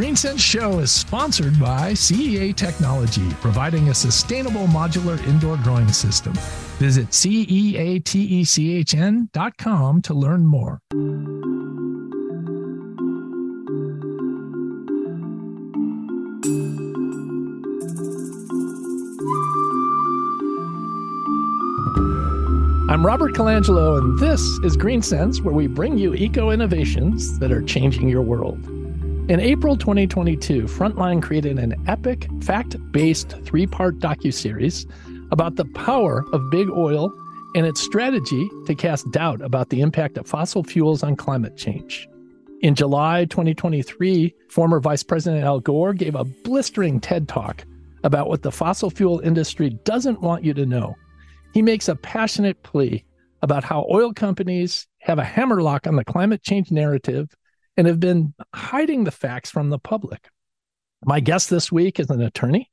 GreenSense Show is sponsored by CEA Technology, providing a sustainable modular indoor growing system. Visit ceatechn.com to learn more. I'm Robert Colangelo, and this is GreenSense, where we bring you eco innovations that are changing your world. In April 2022, Frontline created an epic, fact-based three-part docu-series about the power of big oil and its strategy to cast doubt about the impact of fossil fuels on climate change. In July 2023, former Vice President Al Gore gave a blistering TED Talk about what the fossil fuel industry doesn't want you to know he makes a passionate plea about how oil companies have a hammerlock on the climate change narrative and have been hiding the facts from the public. My guest this week is an attorney,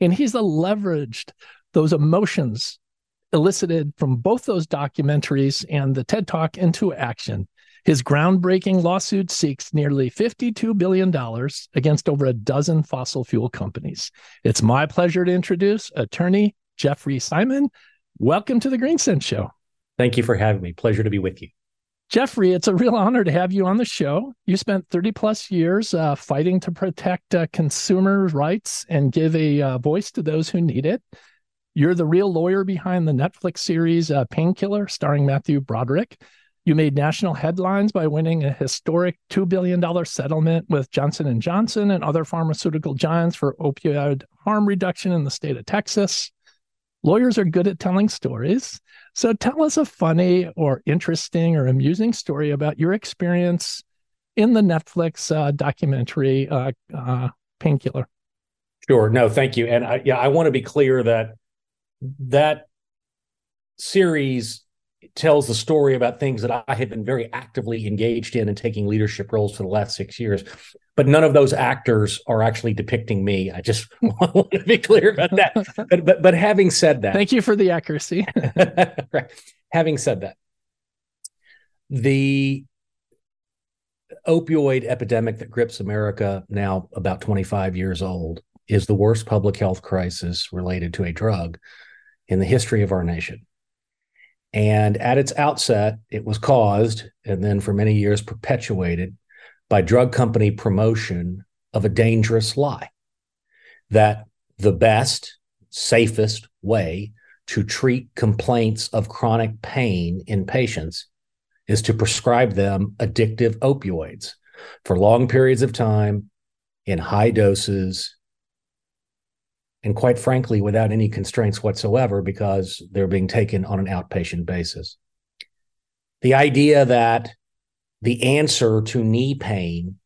and he's leveraged those emotions elicited from both those documentaries and the TED Talk into action. His groundbreaking lawsuit seeks nearly $52 billion against over a dozen fossil fuel companies. It's my pleasure to introduce attorney Jeffrey Simon. Welcome to the GreenSense Show. Thank you for having me. Pleasure to be with you. Jeffrey, it's a real honor to have you on the show. You spent 30 plus years uh, fighting to protect uh, consumer rights and give a uh, voice to those who need it. You're the real lawyer behind the Netflix series uh, Painkiller, starring Matthew Broderick. You made national headlines by winning a historic $2 billion settlement with Johnson & Johnson and other pharmaceutical giants for opioid harm reduction in the state of Texas lawyers are good at telling stories. So tell us a funny or interesting or amusing story about your experience in the Netflix uh, documentary uh, uh, Painkiller. Sure. No, thank you. And I, yeah, I want to be clear that that series tells the story about things that I have been very actively engaged in and taking leadership roles for the last six years but none of those actors are actually depicting me. I just want to be clear about that. But but but having said that, thank you for the accuracy. right. Having said that, the opioid epidemic that grips America now about 25 years old is the worst public health crisis related to a drug in the history of our nation. And at its outset, it was caused and then for many years perpetuated by drug company promotion of a dangerous lie that the best, safest way to treat complaints of chronic pain in patients is to prescribe them addictive opioids for long periods of time in high doses and quite frankly without any constraints whatsoever because they're being taken on an outpatient basis the idea that the answer to knee pain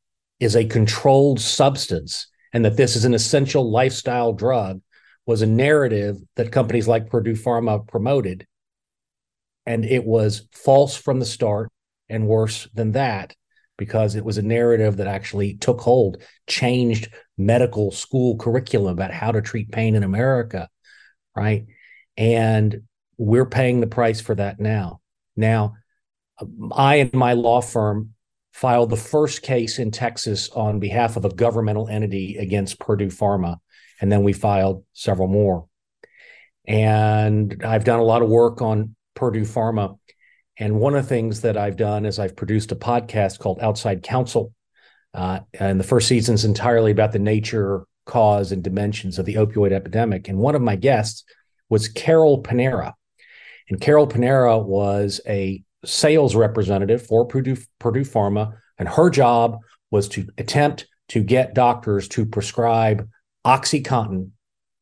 is a controlled substance and that this is an essential lifestyle drug was a narrative that companies like Purdue Pharma promoted. And it was false from the start and worse than that because it was a narrative that actually took hold, changed medical school curriculum about how to treat pain in America. Right. And we're paying the price for that now. Now, I and my law firm filed the first case in Texas on behalf of a governmental entity against Purdue Pharma. And then we filed several more. And I've done a lot of work on Purdue Pharma. And one of the things that I've done is I've produced a podcast called Outside Counsel. Uh, and the first season is entirely about the nature, cause, and dimensions of the opioid epidemic. And one of my guests was Carol Panara. And Carol Panara was a sales representative for Purdue, Purdue Pharma, and her job was to attempt to get doctors to prescribe OxyContin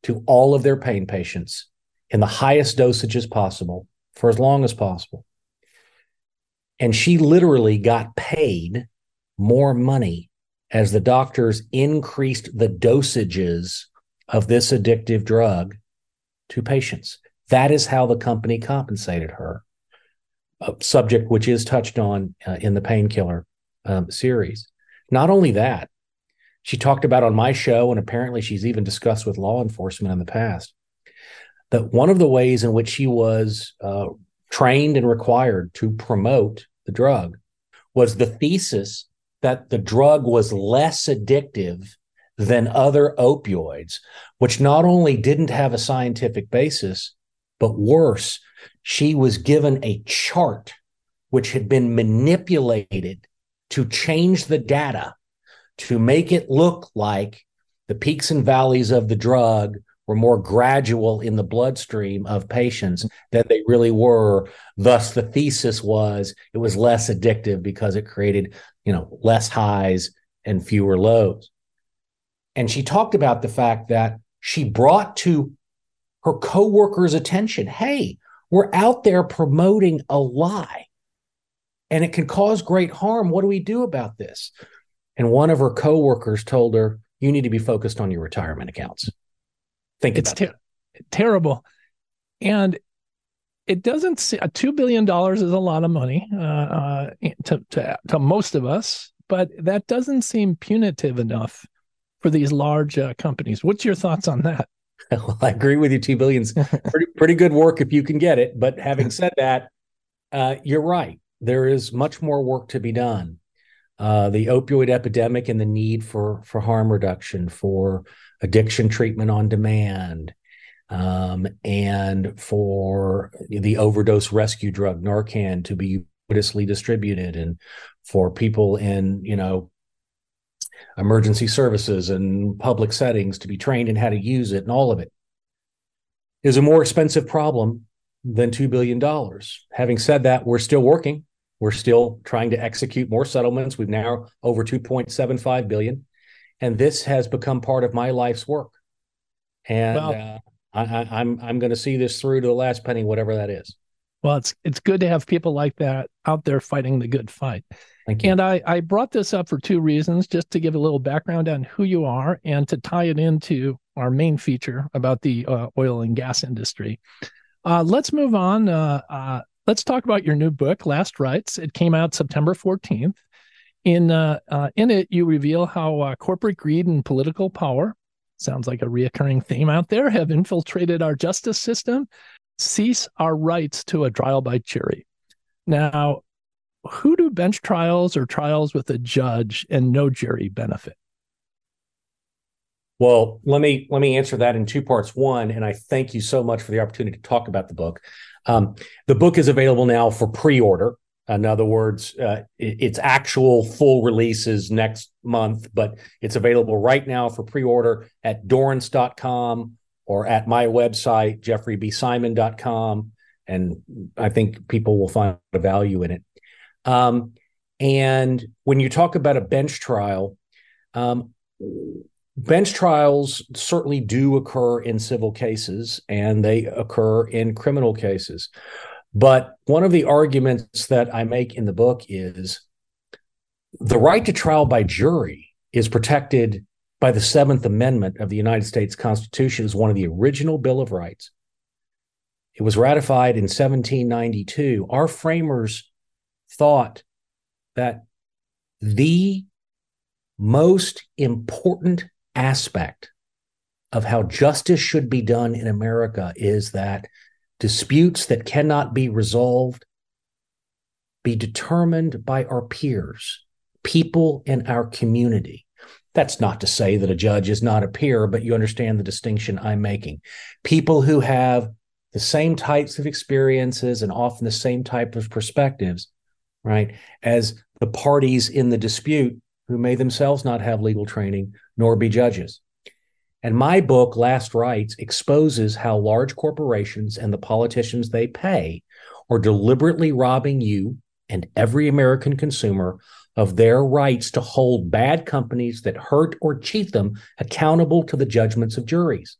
to all of their pain patients in the highest dosages possible for as long as possible. And she literally got paid more money as the doctors increased the dosages of this addictive drug to patients. That is how the company compensated her a subject which is touched on uh, in the painkiller um, series. Not only that, she talked about on my show, and apparently she's even discussed with law enforcement in the past, that one of the ways in which she was uh, trained and required to promote the drug was the thesis that the drug was less addictive than other opioids, which not only didn't have a scientific basis, but worse, she was given a chart which had been manipulated to change the data to make it look like the peaks and valleys of the drug were more gradual in the bloodstream of patients than they really were. Thus, the thesis was it was less addictive because it created, you know, less highs and fewer lows. And she talked about the fact that she brought to her coworkers' attention, hey, we're out there promoting a lie and it can cause great harm. What do we do about this? And one of her coworkers told her, you need to be focused on your retirement accounts. Think it's ter- terrible. And it doesn't see uh, $2 billion is a lot of money uh, uh, to, to, to most of us, but that doesn't seem punitive enough for these large uh, companies. What's your thoughts on that? Well, I agree with you. Two billions, pretty pretty good work if you can get it. But having said that, uh, you're right. There is much more work to be done. Uh, the opioid epidemic and the need for for harm reduction, for addiction treatment on demand, um, and for the overdose rescue drug Narcan to be ubiquitously distributed, and for people in you know emergency services and public settings to be trained in how to use it and all of it is a more expensive problem than $2 billion. Having said that, we're still working. We're still trying to execute more settlements. We've now over 2.75 billion. And this has become part of my life's work. And well, uh, I, I, I'm I'm going to see this through to the last penny, whatever that is. Well, it's it's good to have people like that out there fighting the good fight. Thank you. And I, I brought this up for two reasons, just to give a little background on who you are and to tie it into our main feature about the uh, oil and gas industry. Uh, let's move on. Uh, uh let's talk about your new book, Last Rites. It came out September 14th. In uh, uh, in it, you reveal how corporate greed and political power sounds like a reoccurring theme out there have infiltrated our justice system cease our rights to a trial by jury. Now, who do bench trials or trials with a judge and no jury benefit? Well, let me let me answer that in two parts. One, and I thank you so much for the opportunity to talk about the book. Um, the book is available now for pre-order. In other words, uh, its actual full release is next month, but it's available right now for pre-order at Dorrance.com or at my website, jeffreybsimon.com. And I think people will find a value in it. Um, and when you talk about a bench trial, um, bench trials certainly do occur in civil cases and they occur in criminal cases. But one of the arguments that I make in the book is the right to trial by jury is protected by the Seventh Amendment of the United States Constitution as one of the original Bill of Rights. It was ratified in 1792. Our framers thought that the most important aspect of how justice should be done in America is that disputes that cannot be resolved be determined by our peers, people in our community. That's not to say that a judge is not a peer, but you understand the distinction I'm making. People who have the same types of experiences and often the same type of perspectives, right, as the parties in the dispute who may themselves not have legal training nor be judges. And my book, Last Rites, exposes how large corporations and the politicians they pay are deliberately robbing you and every American consumer of their rights to hold bad companies that hurt or cheat them accountable to the judgments of juries,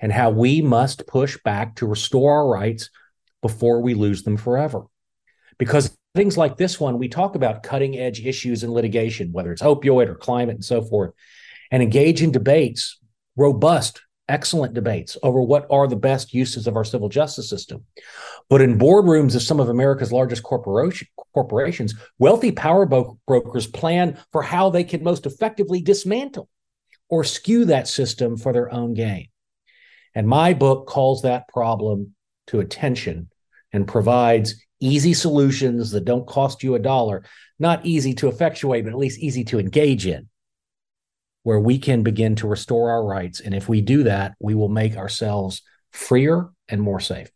and how we must push back to restore our rights before we lose them forever. Because things like this one, we talk about cutting edge issues in litigation, whether it's opioid or climate and so forth, and engage in debates, robust, excellent debates over what are the best uses of our civil justice system. But in boardrooms of some of America's largest corporation, corporations, wealthy power brokers plan for how they can most effectively dismantle or skew that system for their own gain. And my book calls that problem to attention and provides easy solutions that don't cost you a dollar, not easy to effectuate, but at least easy to engage in, where we can begin to restore our rights. And if we do that, we will make ourselves freer and more safe.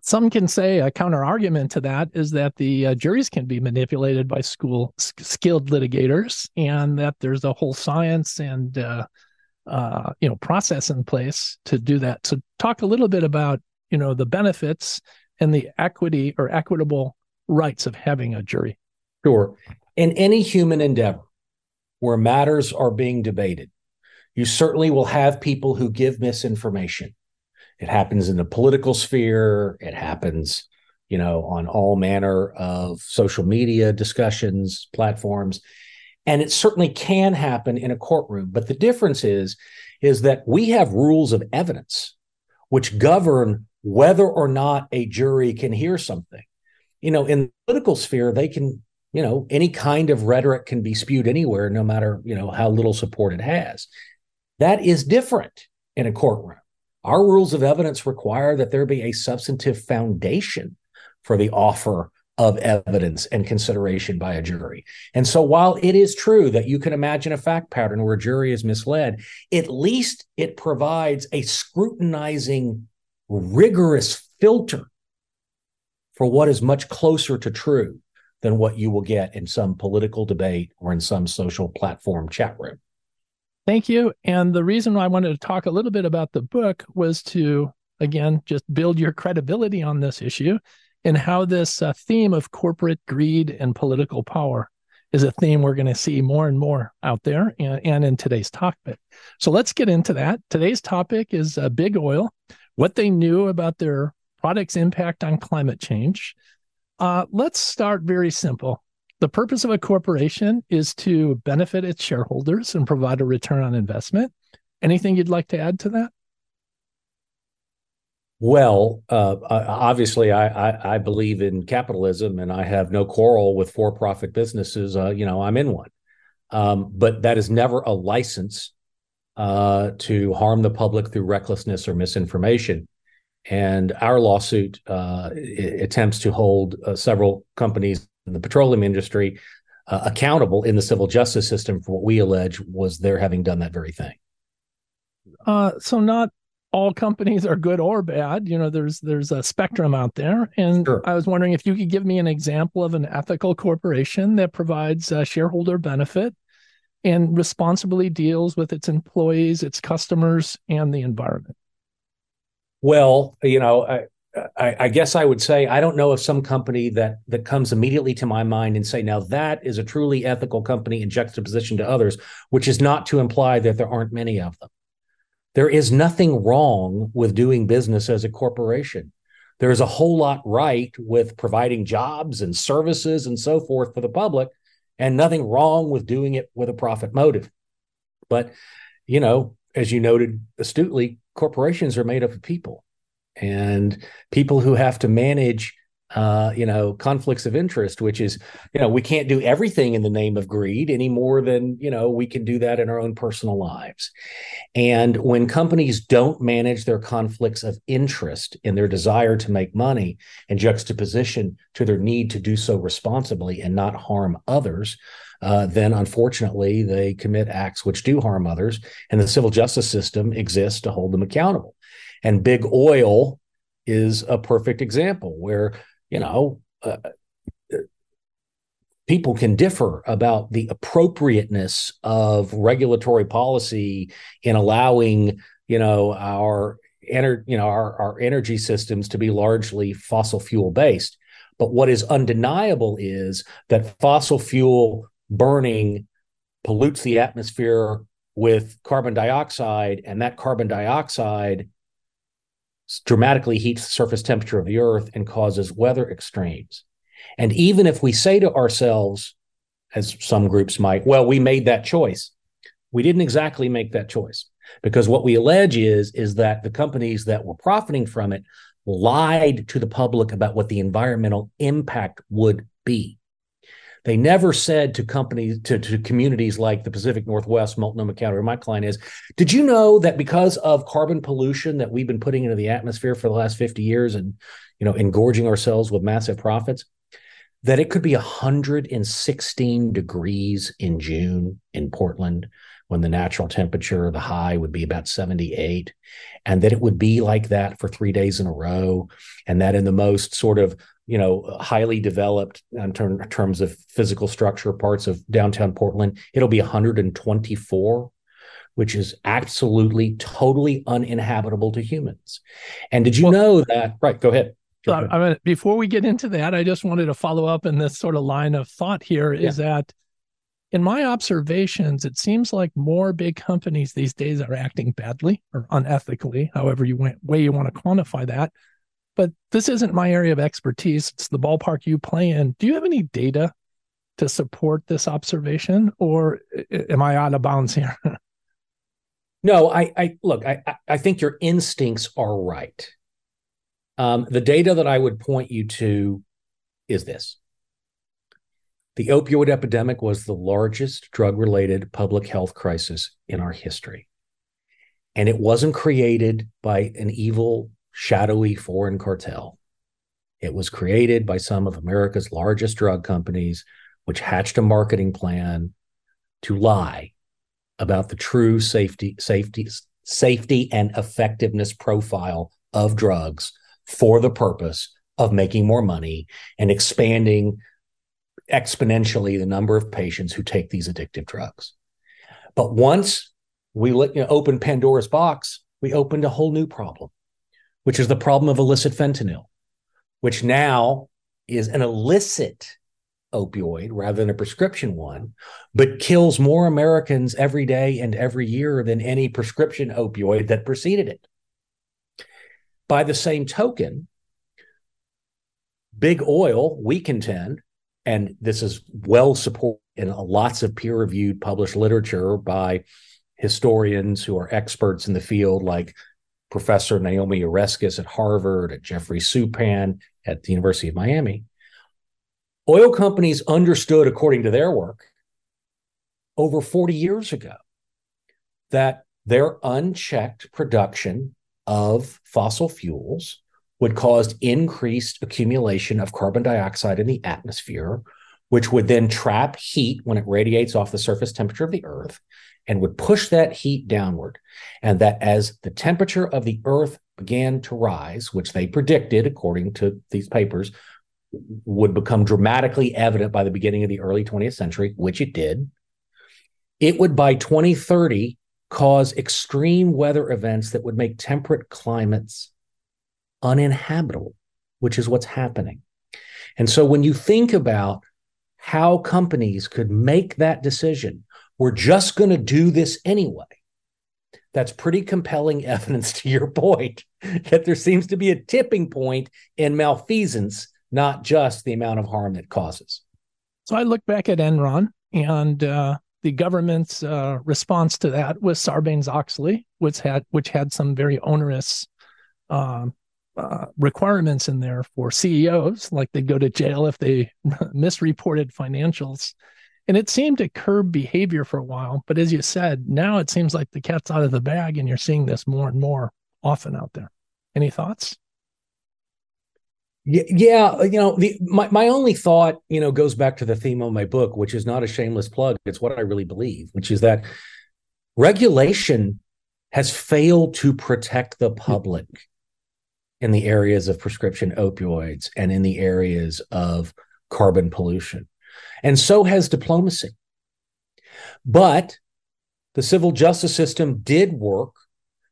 Some can say a counter argument to that is that the uh, juries can be manipulated by school skilled litigators, and that there's a whole science and uh, uh, you know process in place to do that. So, talk a little bit about you know the benefits and the equity or equitable rights of having a jury? Sure. In any human endeavor where matters are being debated, you certainly will have people who give misinformation. It happens in the political sphere, it happens, you know, on all manner of social media discussions, platforms. And it certainly can happen in a courtroom. But the difference is, is that we have rules of evidence which govern whether or not a jury can hear something. You know, in the political sphere, they can, you know, any kind of rhetoric can be spewed anywhere, no matter, you know, how little support it has. That is different in a courtroom. Our rules of evidence require that there be a substantive foundation for the offer of evidence and consideration by a jury. And so while it is true that you can imagine a fact pattern where a jury is misled, at least it provides a scrutinizing rigorous filter for what is much closer to true than what you will get in some political debate or in some social platform chat room. Thank you. And the reason why I wanted to talk a little bit about the book was to, again, just build your credibility on this issue and how this uh, theme of corporate greed and political power is a theme we're going to see more and more out there and, and in today's topic. So let's get into that. Today's topic is uh, big oil what they knew about their product's impact on climate change. Uh, let's start very simple. The purpose of a corporation is to benefit its shareholders and provide a return on investment. Anything you'd like to add to that? Well, uh, obviously, I, I, I, believe in capitalism, and I have no quarrel with for-profit businesses. Uh, you know, I'm in one, um, but that is never a license uh, to harm the public through recklessness or misinformation. And our lawsuit uh, attempts to hold uh, several companies in the petroleum industry uh, accountable in the civil justice system for what we allege was their having done that very thing. Uh, so, not all companies are good or bad. You know, there's there's a spectrum out there, and sure. I was wondering if you could give me an example of an ethical corporation that provides shareholder benefit and responsibly deals with its employees, its customers, and the environment? Well, you know, I, I, I, guess I would say I don't know of some company that that comes immediately to my mind and say now that is a truly ethical company in juxtaposition to others, which is not to imply that there aren't many of them. There is nothing wrong with doing business as a corporation. There is a whole lot right with providing jobs and services and so forth for the public and nothing wrong with doing it with a profit motive. But, you know, as you noted astutely, corporations are made up of people and people who have to manage uh, you know, conflicts of interest, which is, you know, we can't do everything in the name of greed any more than, you know, we can do that in our own personal lives. And when companies don't manage their conflicts of interest in their desire to make money in juxtaposition to their need to do so responsibly and not harm others, uh, then unfortunately they commit acts which do harm others. And the civil justice system exists to hold them accountable. And big oil is a perfect example where you know, uh, people can differ about the appropriateness of regulatory policy in allowing, you know, our ener- you know, our, our energy systems to be largely fossil fuel based. But what is undeniable is that fossil fuel burning pollutes the atmosphere with carbon dioxide, and that carbon dioxide dramatically heats the surface temperature of the earth and causes weather extremes. And even if we say to ourselves, as some groups might, well, we made that choice. We didn't exactly make that choice because what we allege is is that the companies that were profiting from it lied to the public about what the environmental impact would be. They never said to companies, to, to communities like the Pacific Northwest, Multnomah County, where my client is, did you know that because of carbon pollution that we've been putting into the atmosphere for the last 50 years and, you know, engorging ourselves with massive profits, that it could be 116 degrees in June in Portland when the natural temperature, the high would be about 78, and that it would be like that for three days in a row. And that in the most sort of you know highly developed in term, terms of physical structure parts of downtown Portland, it'll be 124 which is absolutely totally uninhabitable to humans. And did you well, know that? Right, go ahead. Go ahead. I mean, before we get into that, I just wanted to follow up in this sort of line of thought here yeah. is that in my observations, it seems like more big companies these days are acting badly or unethically, however you want, way you want to quantify that. But this isn't my area of expertise. It's the ballpark you play in. Do you have any data to support this observation, or am I out of bounds here? no, I, I look. I, I think your instincts are right. Um, the data that I would point you to is this the opioid epidemic was the largest drug related public health crisis in our history. And it wasn't created by an evil, shadowy foreign cartel. It was created by some of America's largest drug companies, which hatched a marketing plan to lie about the true safety, safety, safety and effectiveness profile of drugs for the purpose of making more money and expanding exponentially the number of patients who take these addictive drugs. But once we let, you know, open Pandora's box, we opened a whole new problem, which is the problem of illicit fentanyl, which now is an illicit opioid rather than a prescription one, but kills more Americans every day and every year than any prescription opioid that preceded it. By the same token, big oil, we contend, and this is well supported in lots of peer reviewed published literature by historians who are experts in the field, like Professor Naomi Oreskes at Harvard, at Geoffrey Supran at the University of Miami. Oil companies understood, according to their work, over 40 years ago, that their unchecked production of fossil fuels would cause increased accumulation of carbon dioxide in the atmosphere, which would then trap heat when it radiates off the surface temperature of the Earth and would push that heat downward. And that as the temperature of the Earth began to rise, which they predicted, according to these papers, would become dramatically evident by the beginning of the early 20th century, which it did, it would by 2030 cause extreme weather events that would make temperate climates uninhabitable, which is what's happening. And so when you think about how companies could make that decision, we're just going to do this anyway. That's pretty compelling evidence to your point that there seems to be a tipping point in malfeasance, not just the amount of harm it causes. So I look back at Enron and uh, the government's uh, response to that was Sarbanes Oxley, which had which had some very onerous um, uh, requirements in there for CEOs, like they'd go to jail if they misreported financials. And it seemed to curb behavior for a while. But as you said, now it seems like the cat's out of the bag and you're seeing this more and more often out there. Any thoughts? Yeah, yeah, uh, you know, the my, my only thought, you know, goes back to the theme of my book, which is not a shameless plug. It's what I really believe, which is that regulation has failed to protect the mm. public in the areas of prescription opioids and in the areas of carbon pollution. And so has diplomacy. But the civil justice system did work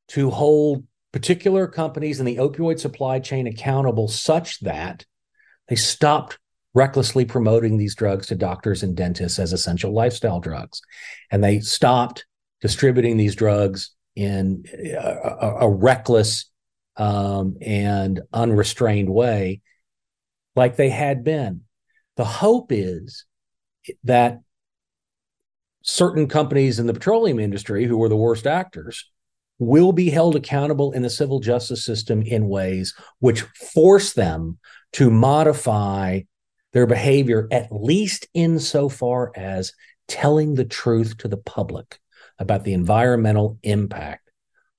to hold particular companies in the opioid supply chain accountable such that they stopped recklessly promoting these drugs to doctors and dentists as essential lifestyle drugs. And they stopped distributing these drugs in a, a, reckless um, and unrestrained way like they had been. The hope is that certain companies in the petroleum industry who were the worst actors will be held accountable in the civil justice system in ways which force them to modify their behavior, at least insofar as telling the truth to the public about the environmental impact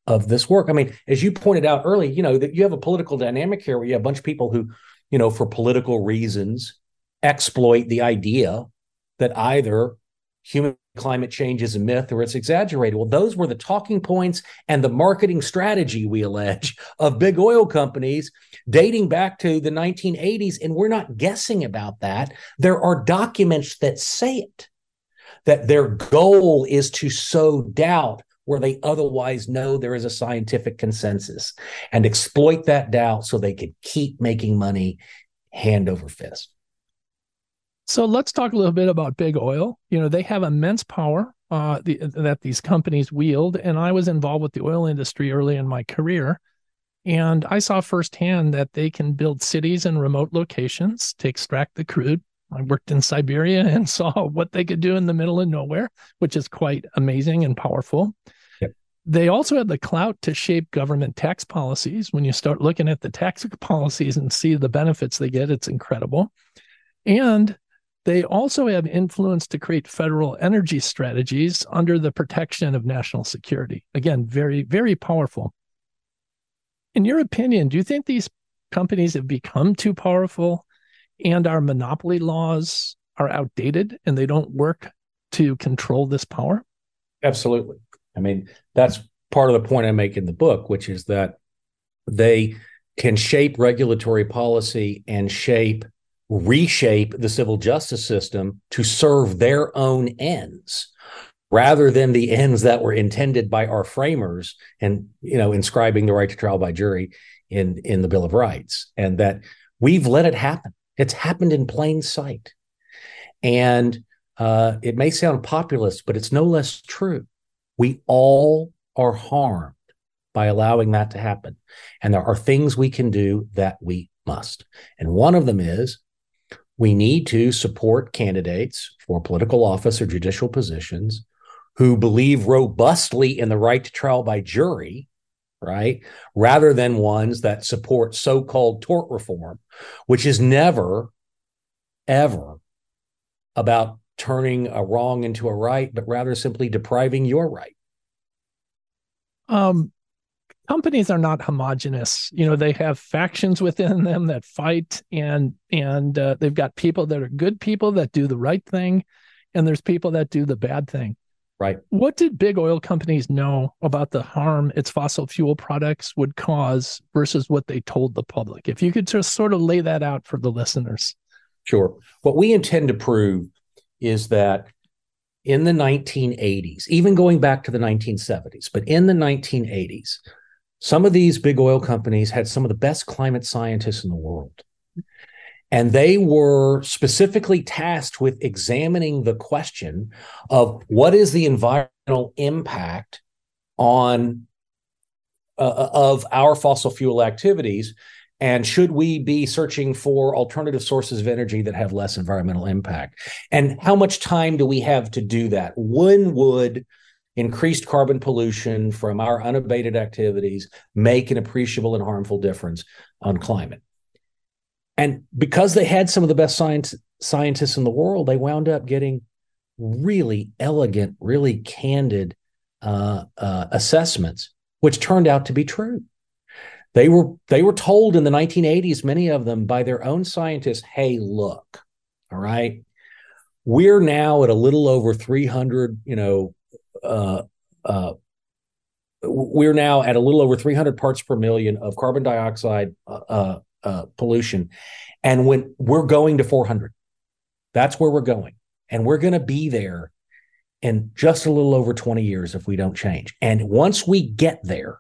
of this work. I mean, as you pointed out early, you know, that you have a political dynamic here where you have a bunch of people who, you know, for political reasons, exploit the idea that either human climate change is a myth or it's exaggerated. Well, those were the talking points and the marketing strategy, we allege, of big oil companies dating back to the 1980s. And we're not guessing about that. There are documents that say it, that their goal is to sow doubt where they otherwise know there is a scientific consensus and exploit that doubt so they could keep making money hand over fist. So let's talk a little bit about big oil. You know, they have immense power uh, the, that these companies wield. And I was involved with the oil industry early in my career. And I saw firsthand that they can build cities in remote locations to extract the crude. I worked in Siberia and saw what they could do in the middle of nowhere, which is quite amazing and powerful. Yep. They also have the clout to shape government tax policies. When you start looking at the tax policies and see the benefits they get, it's incredible. And they also have influence to create federal energy strategies under the protection of national security. Again, very, very powerful. In your opinion, do you think these companies have become too powerful and our monopoly laws are outdated and they don't work to control this power? Absolutely. I mean, that's part of the point I make in the book, which is that they can shape regulatory policy and shape reshape the civil justice system to serve their own ends rather than the ends that were intended by our framers and you know inscribing the right to trial by jury in in the bill of rights and that we've let it happen. It's happened in plain sight. And uh, it may sound populist but it's no less true. We all are harmed by allowing that to happen. And there are things we can do that we must. And one of them is we need to support candidates for political office or judicial positions who believe robustly in the right to trial by jury, right? Rather than ones that support so called tort reform, which is never, ever about turning a wrong into a right, but rather simply depriving your right. Um, companies are not homogenous. You know they have factions within them that fight and and uh, they've got people that are good people that do the right thing and there's people that do the bad thing. Right. What did big oil companies know about the harm its fossil fuel products would cause versus what they told the public? If you could just sort of lay that out for the listeners. Sure. What we intend to prove is that in the 1980s, even going back to the 1970s, but in the 1980s, some of these big oil companies had some of the best climate scientists in the world. And they were specifically tasked with examining the question of what is the environmental impact on uh, uh of our fossil fuel activities? And should we be searching for alternative sources of energy that have less environmental impact? And how much time do we have to do that? When would increased carbon pollution from our unabated activities make an appreciable and harmful difference on climate. And because they had some of the best science, scientists in the world, they wound up getting really elegant, really candid uh, uh, assessments, which turned out to be true. They were they were told in the 1980s, many of them by their own scientists, "Hey, look, all right, we're now at a little over 300, you know, uh, uh, we're now at a little over 300 parts per million of carbon dioxide uh, uh, uh, pollution, and when we're going to 400, that's where we're going, and we're going to be there in just a little over 20 years if we don't change. And once we get there,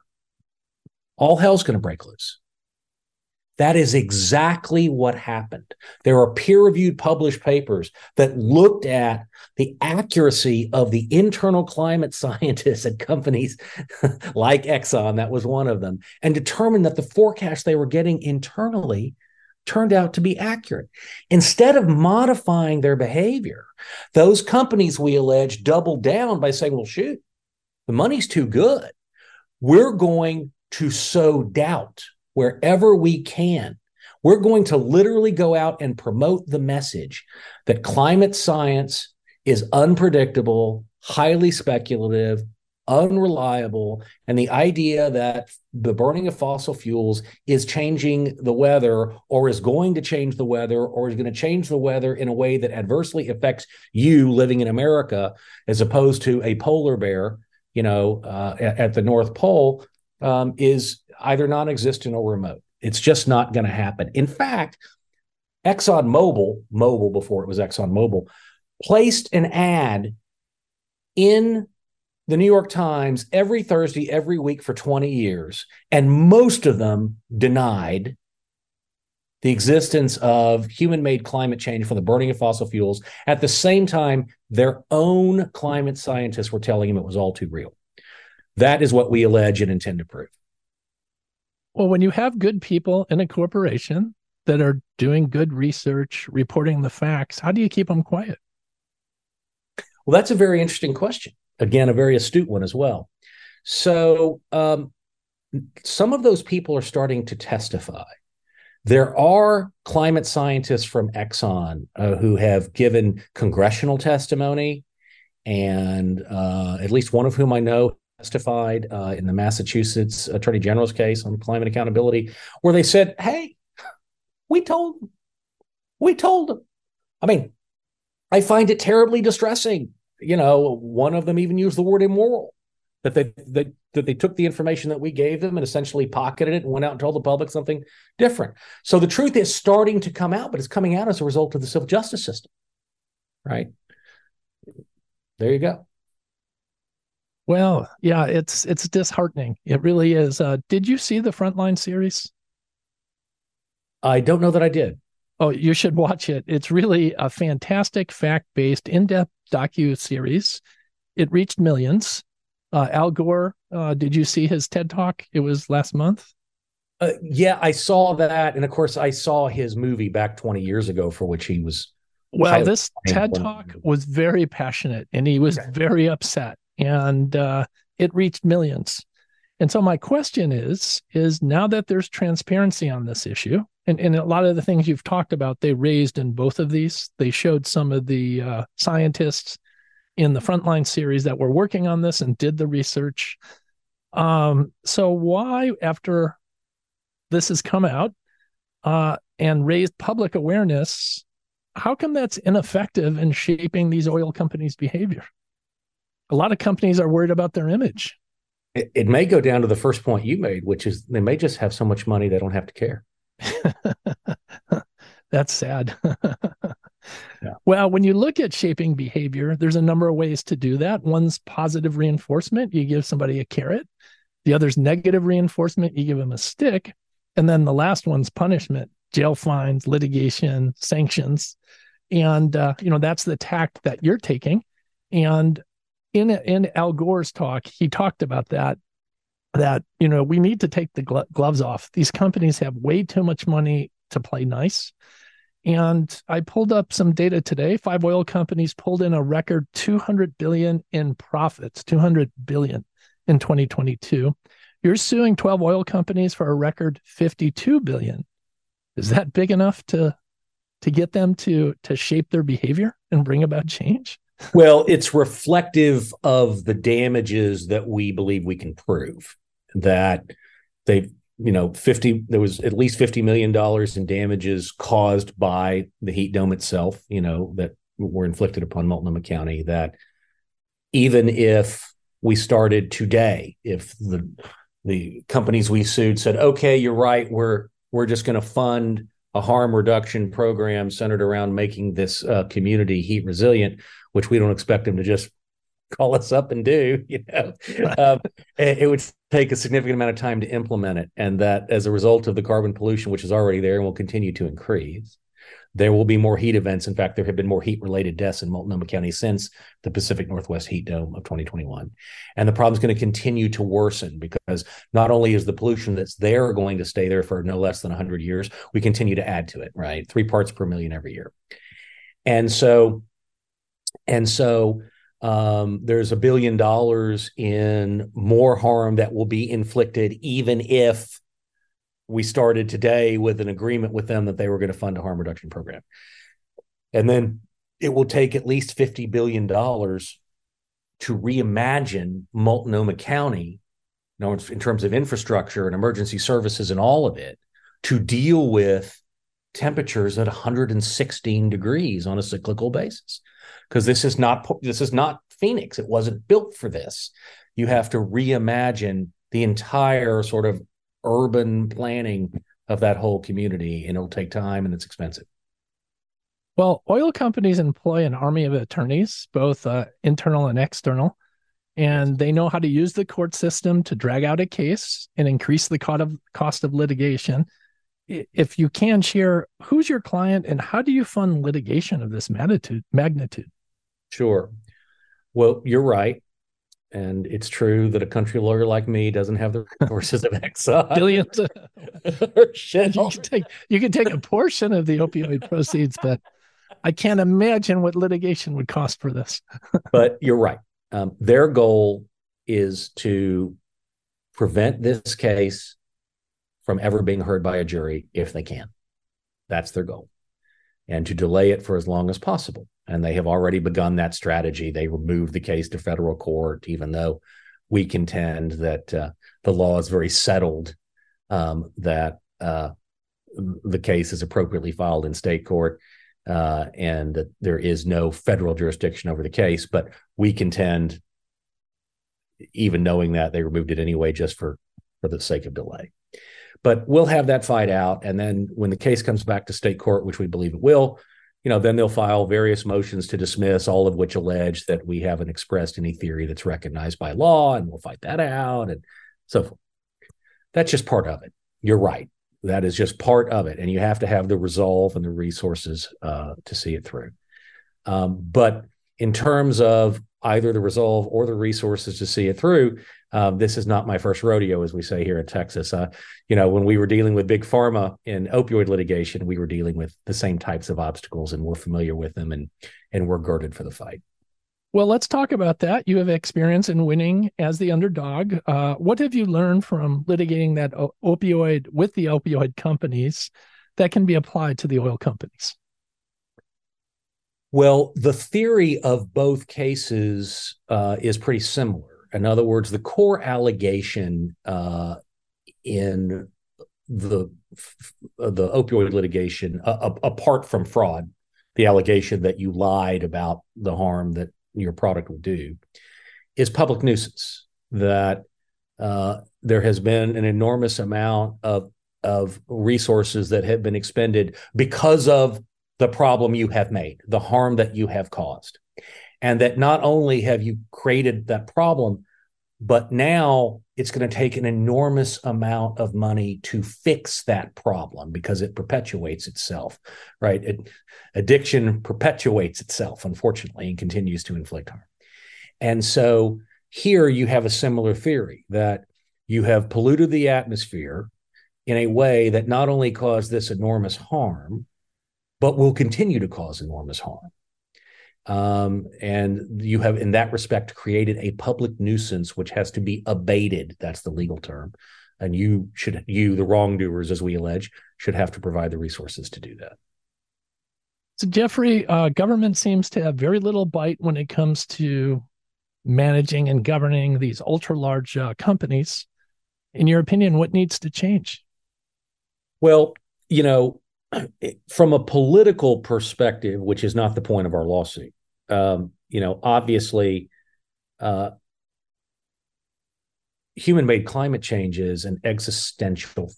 all hell's going to break loose. That is exactly what happened. There are peer reviewed published papers that looked at the accuracy of the internal climate scientists at companies like Exxon, that was one of them, and determined that the forecast they were getting internally turned out to be accurate. Instead of modifying their behavior, those companies, we allege, doubled down by saying, well, shoot, the money's too good. We're going to sow doubt wherever we can We're going to literally go out and promote the message that climate science is unpredictable, highly speculative, unreliable, and the idea that the burning of fossil fuels is changing the weather or is going to change the weather or is going to change the weather in a way that adversely affects you living in America as opposed to a polar bear, you know, uh, at, the North Pole um, is either non-existent or remote. It's just not going to happen. In fact, ExxonMobil, Mobil before it was ExxonMobil, placed an ad in the New York Times every Thursday, every week for 20 years, and most of them denied the existence of human made climate change from the burning of fossil fuels. At the same time, their own climate scientists were telling him it was all too real. That is what we allege and intend to prove. Well, when you have good people in a corporation that are doing good research, reporting the facts, how do you keep them quiet? Well, that's a very interesting question. Again, a very astute one as well. So, um, some of those people are starting to testify. There are climate scientists from Exxon uh, who have given congressional testimony, and uh, at least one of whom I know testified uh, in the Massachusetts Attorney General's case on climate accountability, where they said, "Hey, we told, them. we told them." I mean, I find it terribly distressing. You know, one of them even used the word immoral that they that, that they took the information that we gave them and essentially pocketed it and went out and told the public something different. So the truth is starting to come out, but it's coming out as a result of the civil justice system. Right? There you go. Well, yeah, it's it's disheartening. It really is. Uh, did you see the Frontline series? I don't know that I did. Oh, you should watch it. It's really a fantastic, fact-based, in-depth docu series. It reached millions. Uh, Al Gore, uh, did you see his TED talk? It was last month. Uh, yeah, I saw that, and of course, I saw his movie back 20 years ago, for which he was. Well, this TED talk was very passionate, and he was okay. very upset and uh, it reached millions. And so my question is, is now that there's transparency on this issue, and, and a lot of the things you've talked about, they raised in both of these. They showed some of the uh, scientists in the frontline series that were working on this and did the research. Um, so why, after this has come out uh, and raised public awareness, how come that's ineffective in shaping these oil companies' behavior? A lot of companies are worried about their image. It, it, may go down to the first point you made, which is they may just have so much money they don't have to care. That's sad. yeah. Well, when you look at shaping behavior, there's a number of ways to do that. One's positive reinforcement, you give somebody a carrot. The other's negative reinforcement, you give them a stick. And then the last one's punishment, jail fines, litigation, sanctions. And, uh, you know, that's the tact that you're taking. And in in Al Gore's talk, he talked about that that you know we need to take the glo- gloves off. These companies have way too much money to play nice. And I pulled up some data today. Five oil companies pulled in a record 200 billion in profits, 200 billion in 2022. You're suing 12 oil companies for a record 52 billion. Is that big enough to to get them to to shape their behavior and bring about change? Well, it's reflective of the damages that we believe we can prove that they, you know, 50, there was at least $50 million in damages caused by the heat dome itself, you know, that were inflicted upon Multnomah County. That even if we started today, if the, the companies we sued said, okay, you're right, we're, we're just going to fund a harm reduction program centered around making this uh, community heat resilient, which we don't expect them to just call us up and do. You know, um, it, it, would take a significant amount of time to implement it, and that as a result of the carbon pollution, which is already there and will continue to increase, there will be more heat events. In fact, there have been more heat related deaths in Multnomah County since the Pacific Northwest heat dome of 2021. And the problem is going to continue to worsen because not only is the pollution that's there going to stay there for no less than 100 years, we continue to add to it, right? Three parts per million every year. And so, and so, um, there's a billion dollars in more harm that will be inflicted even if we started today with an agreement with them that they were going to fund a harm reduction program. And then it will take at least $50 billion to reimagine Multnomah County you know, in terms of infrastructure and emergency services and all of it to deal with temperatures at 116 degrees on a cyclical basis. Because this is not this is not phoenix. It wasn't built for this. You have to reimagine the entire sort of urban planning of that whole community and it'll take time and it's expensive well oil companies employ an army of attorneys both uh, internal and external and they know how to use the court system to drag out a case and increase the cost of, cost of litigation. If you can share, who's your client and how do you fund litigation of this magnitude? Magnitude. Sure. Well, you're right, and it's true that a country lawyer like me doesn't have the resources of Exxon. Billions. you, can take, you can take a portion of the opioid proceeds, but I can't imagine what litigation would cost for this. but you're right. Um, their goal is to prevent this case from ever being heard by a jury if they can. That's their goal. And to delay it for as long as possible. And they have already begun that strategy. They removed the case to federal court, even though we contend that uh, the law is very settled, um, that uh, the case is appropriately filed in state court uh, and that there is no federal jurisdiction over the case. But we contend, even knowing that, they removed it anyway just for for the sake of delay. But we'll have that fight out, and then when the case comes back to state court, which we believe it will, you know, then they'll file various motions to dismiss, all of which allege that we haven't expressed any theory that's recognized by law, and we'll fight that out, and so forth. That's just part of it. You're right that is just part of it and you have to have the resolve and the resources uh, to see it through um, but in terms of either the resolve or the resources to see it through um, this is not my first rodeo as we say here in texas uh, you know when we were dealing with big pharma in opioid litigation we were dealing with the same types of obstacles and we're familiar with them and and we're girded for the fight well, let's talk about that. You have experience in winning as the underdog. Uh, what have you learned from litigating that opioid with the opioid companies that can be applied to the oil companies? Well, the theory of both cases uh, is pretty similar. In other words, the core allegation uh, in the the opioid litigation, uh, apart from fraud, the allegation that you lied about the harm that your product will do is public nuisance that uh, there has been an enormous amount of of resources that have been expended because of the problem you have made, the harm that you have caused. And that not only have you created that problem, but now it's going to take an enormous amount of money to fix that problem because it perpetuates itself, right? It, addiction perpetuates itself, unfortunately, and continues to inflict harm. And so here you have a similar theory that you have polluted the atmosphere in a way that not only caused this enormous harm, but will continue to cause enormous harm. Um, and you have, in that respect, created a public nuisance which has to be abated. That's the legal term. And you should, you, the wrongdoers, as we allege, should have to provide the resources to do that. So, Jeffrey, uh, government seems to have very little bite when it comes to managing and governing these ultra large uh, companies. In your opinion, what needs to change? Well, you know, from a political perspective, which is not the point of our lawsuit, um, you know, obviously, uh, human-made climate change is an existential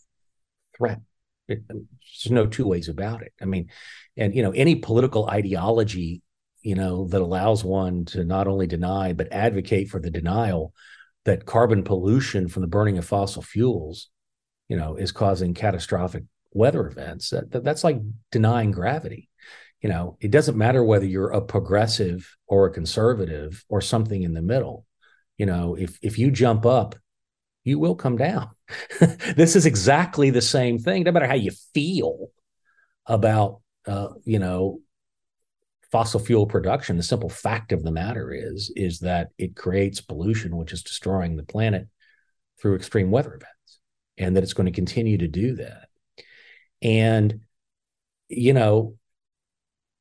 threat. It, there's no two ways about it. I mean, and you know, any political ideology, you know, that allows one to not only deny but advocate for the denial that carbon pollution from the burning of fossil fuels, you know, is causing catastrophic weather events. That, that's like denying gravity. You know, it doesn't matter whether you're a progressive or a conservative or something in the middle. You know, if if you jump up, you will come down. this is exactly the same thing. No matter how you feel about, uh, you know, fossil fuel production, the simple fact of the matter is is that it creates pollution, which is destroying the planet through extreme weather events. and that it's going to continue to do that. And, you know,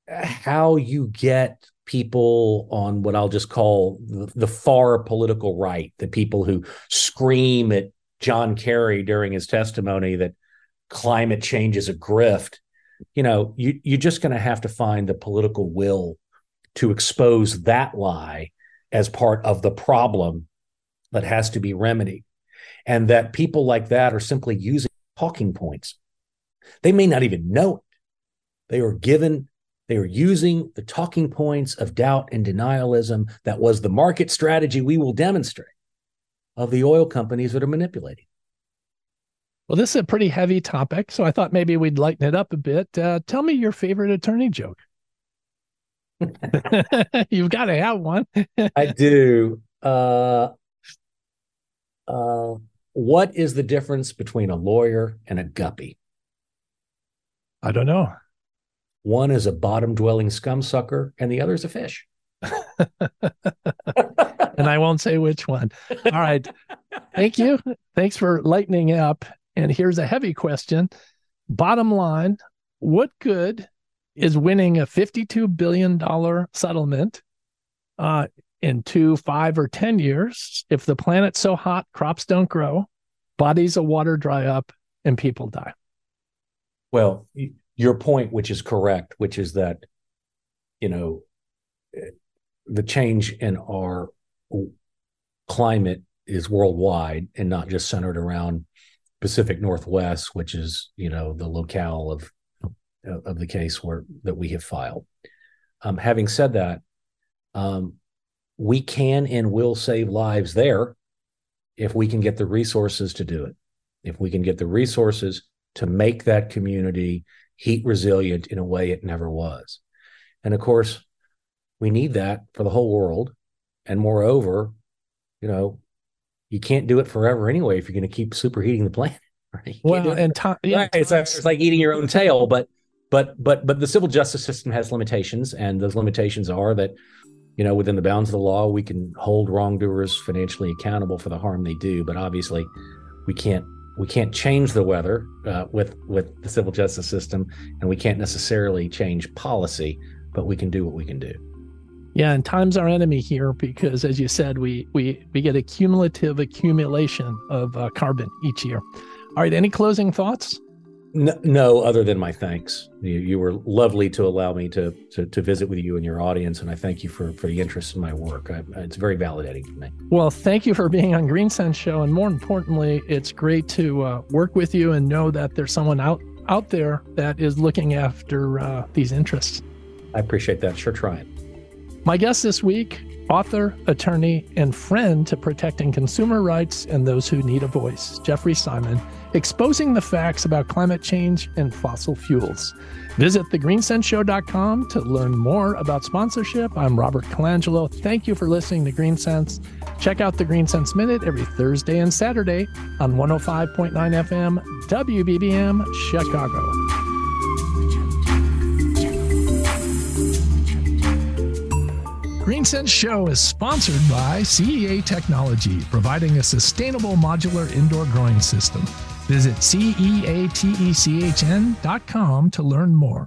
how you get people on what I'll just call the, the, far political right, the people who scream at John Kerry during his testimony that climate change is a grift. You know, you, you're just going to have to find the political will to expose that lie as part of the problem that has to be remedied. And that people like that are simply using talking points. They may not even know it. They are given they are using the talking points of doubt and denialism that was the market strategy we will demonstrate of the oil companies that are manipulating. Well, this is a pretty heavy topic, so I thought maybe we'd lighten it up a bit. Uh, tell me your favorite attorney joke. You've got to have one. I do. Uh, uh, what is the difference between a lawyer and a guppy? I don't know. One is a bottom dwelling scum sucker, and the other is a fish. and I won't say which one. All right. Thank you. Thanks for lightening up. And here's a heavy question. Bottom line What good is winning a $52 billion settlement uh, in two, five, or 10 years if the planet's so hot, crops don't grow, bodies of water dry up, and people die? Well, your point, which is correct, which is that, you know, the change in our climate is worldwide and not just centered around Pacific Northwest, which is, you know, the locale of of the case where that we have filed. Um, having said that, um, we can and will save lives there if we can get the resources to do it. If we can get the resources to make that community heat resilient in a way it never was. And of course, we need that for the whole world. And moreover, you know, you can't do it forever anyway if you're going to keep superheating the planet. Right? Well, and time, yeah, right. it's, it's like eating your own tail. But but but but the civil justice system has limitations, and those limitations are that you know within the bounds of the law we can hold wrongdoers financially accountable for the harm they do, but obviously we can't we can't change the weather uh, with with the civil justice system, and we can't necessarily change policy, but we can do what we can do. Yeah, and time's our enemy here because, as you said, we we we get a cumulative accumulation of uh, carbon each year. All right, any closing thoughts? No, no, other than my thanks. You, you were lovely to allow me to, to, to visit with you and your audience, and I thank you for for the interest in my work. I, it's very validating for me. Well, thank you for being on Green Sense Show, and more importantly, it's great to uh, work with you and know that there's someone out out there that is looking after uh, these interests. I appreciate that. Sure, trying. My guest this week, author, attorney, and friend to protecting consumer rights and those who need a voice, Jeffrey Simon exposing the facts about climate change and fossil fuels. Visit thegreensenseshow.com to learn more about sponsorship. I'm Robert Colangelo. Thank you for listening to Green Sense. Check out the Green Sense Minute every Thursday and Saturday on 105.9 FM, WBBM, Chicago. Green Sense Show is sponsored by CEA Technology, providing a sustainable modular indoor growing system. Visit ceatechn.com to learn more.